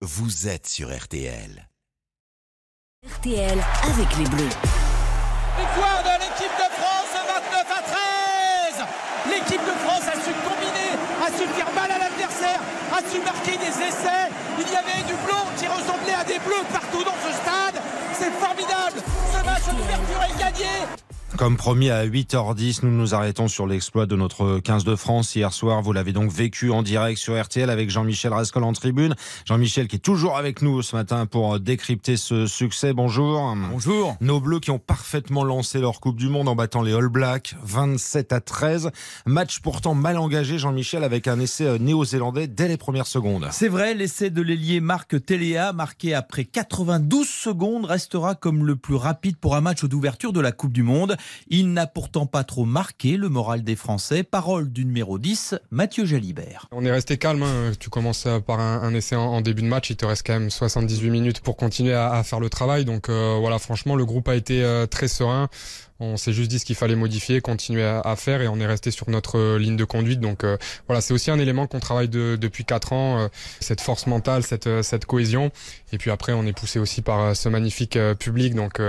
vous êtes sur RTL. RTL avec les Bleus. Victoire de l'équipe de France 29 à 13 L'équipe de France a su combiner, a su faire mal à l'adversaire, a su marquer des essais. Il y avait du blanc qui ressemblait à des bleus partout dans ce stade. C'est formidable. Ce match d'ouverture est gagné. Comme promis à 8h10, nous nous arrêtons sur l'exploit de notre 15 de France hier soir. Vous l'avez donc vécu en direct sur RTL avec Jean-Michel Rascol en tribune. Jean-Michel qui est toujours avec nous ce matin pour décrypter ce succès. Bonjour. Bonjour. Nos Bleus qui ont parfaitement lancé leur Coupe du Monde en battant les All Blacks 27 à 13. Match pourtant mal engagé, Jean-Michel, avec un essai néo-zélandais dès les premières secondes. C'est vrai, l'essai de l'ailier Marc Téléa, marqué après 92 secondes, restera comme le plus rapide pour un match d'ouverture de la Coupe du Monde. Il n'a pourtant pas trop marqué le moral des Français. Parole du numéro 10, Mathieu Jalibert. On est resté calme. hein. Tu commences par un, essai en, début de match. Il te reste quand même 78 minutes pour continuer à, à faire le travail. Donc euh, voilà, franchement, le groupe a été euh, très serein. On s'est juste dit ce qu'il fallait modifier, continuer à, faire et on est resté sur notre euh, ligne de conduite. Donc euh, voilà, c'est aussi un élément qu'on travaille de, depuis quatre ans, euh, cette force mentale, cette, euh, cette cohésion. Et puis après, on est poussé aussi par euh, ce magnifique public. Donc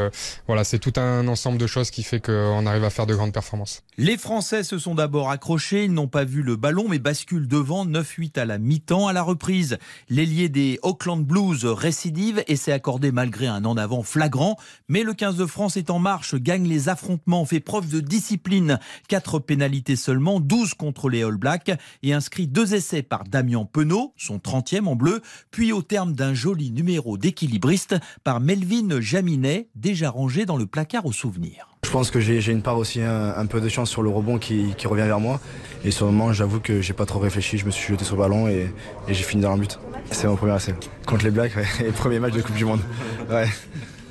voilà, c'est tout un ensemble de choses qui fait qu'on arrive à faire de grandes performances. Les Français se sont d'abord accrochés, ils n'ont pas vu le ballon mais basculent devant 9-8 à la mi-temps. À la reprise, l'ailier des Auckland Blues récidive et s'est accordé malgré un en avant flagrant. Mais le 15 de France est en marche, gagne les affrontements, fait preuve de discipline. Quatre pénalités seulement, 12 contre les All Blacks et inscrit deux essais par Damien Penaud, son 30e en bleu, puis au terme d'un joli numéro d'équilibriste par Melvin Jaminet, déjà rangé dans le placard au souvenir. Je pense que j'ai une part aussi un, peu de chance sur le rebond qui, revient vers moi. Et sur le moment, j'avoue que j'ai pas trop réfléchi. Je me suis jeté sur le ballon et, j'ai fini dans un but. C'est mon premier essai. Contre les Blacks, et premier match de Coupe du Monde. Ouais.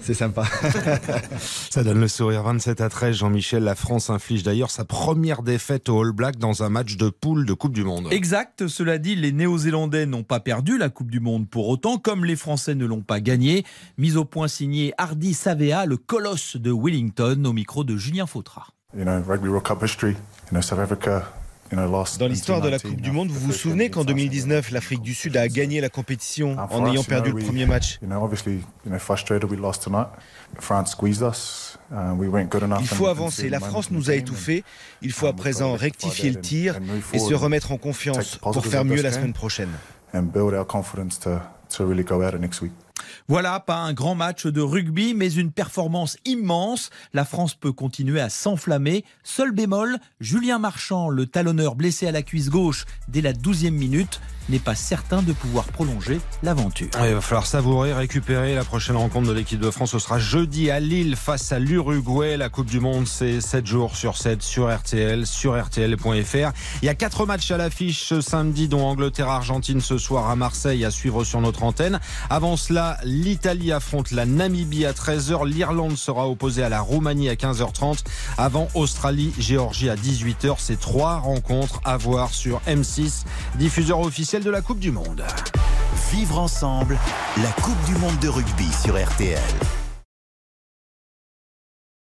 C'est sympa. Ça donne le sourire 27 à 13. Jean-Michel, la France inflige d'ailleurs sa première défaite au All Black dans un match de poule de Coupe du Monde. Exact. Cela dit, les Néo-Zélandais n'ont pas perdu la Coupe du Monde pour autant, comme les Français ne l'ont pas gagnée. Mise au point signé Hardy Savea, le colosse de Wellington, au micro de Julien Fautra. You know, Rugby World Cup history. You know, South Africa dans l'histoire de la Coupe du Monde, vous vous souvenez qu'en 2019, l'Afrique du Sud a gagné la compétition en ayant perdu le premier match? Il faut avancer. La France nous a étouffés. Il faut à présent rectifier le tir et se remettre en confiance pour faire mieux la semaine prochaine. Voilà, pas un grand match de rugby, mais une performance immense. La France peut continuer à s'enflammer. Seul bémol, Julien Marchand, le talonneur blessé à la cuisse gauche dès la 12e minute, n'est pas certain de pouvoir prolonger l'aventure. Il va falloir savourer, récupérer la prochaine rencontre de l'équipe de France. Ce sera jeudi à Lille face à l'Uruguay. La Coupe du Monde, c'est 7 jours sur 7 sur RTL, sur RTL.fr. Il y a 4 matchs à l'affiche ce samedi, dont Angleterre-Argentine ce soir à Marseille à suivre sur notre antenne. Avant cela, l'Italie affronte la Namibie à 13h. L'Irlande sera opposée à la Roumanie à 15h30. Avant Australie-Géorgie à 18h. C'est trois rencontres à voir sur M6, diffuseur officiel de la Coupe du Monde. Vivre ensemble, la Coupe du Monde de rugby sur RTL.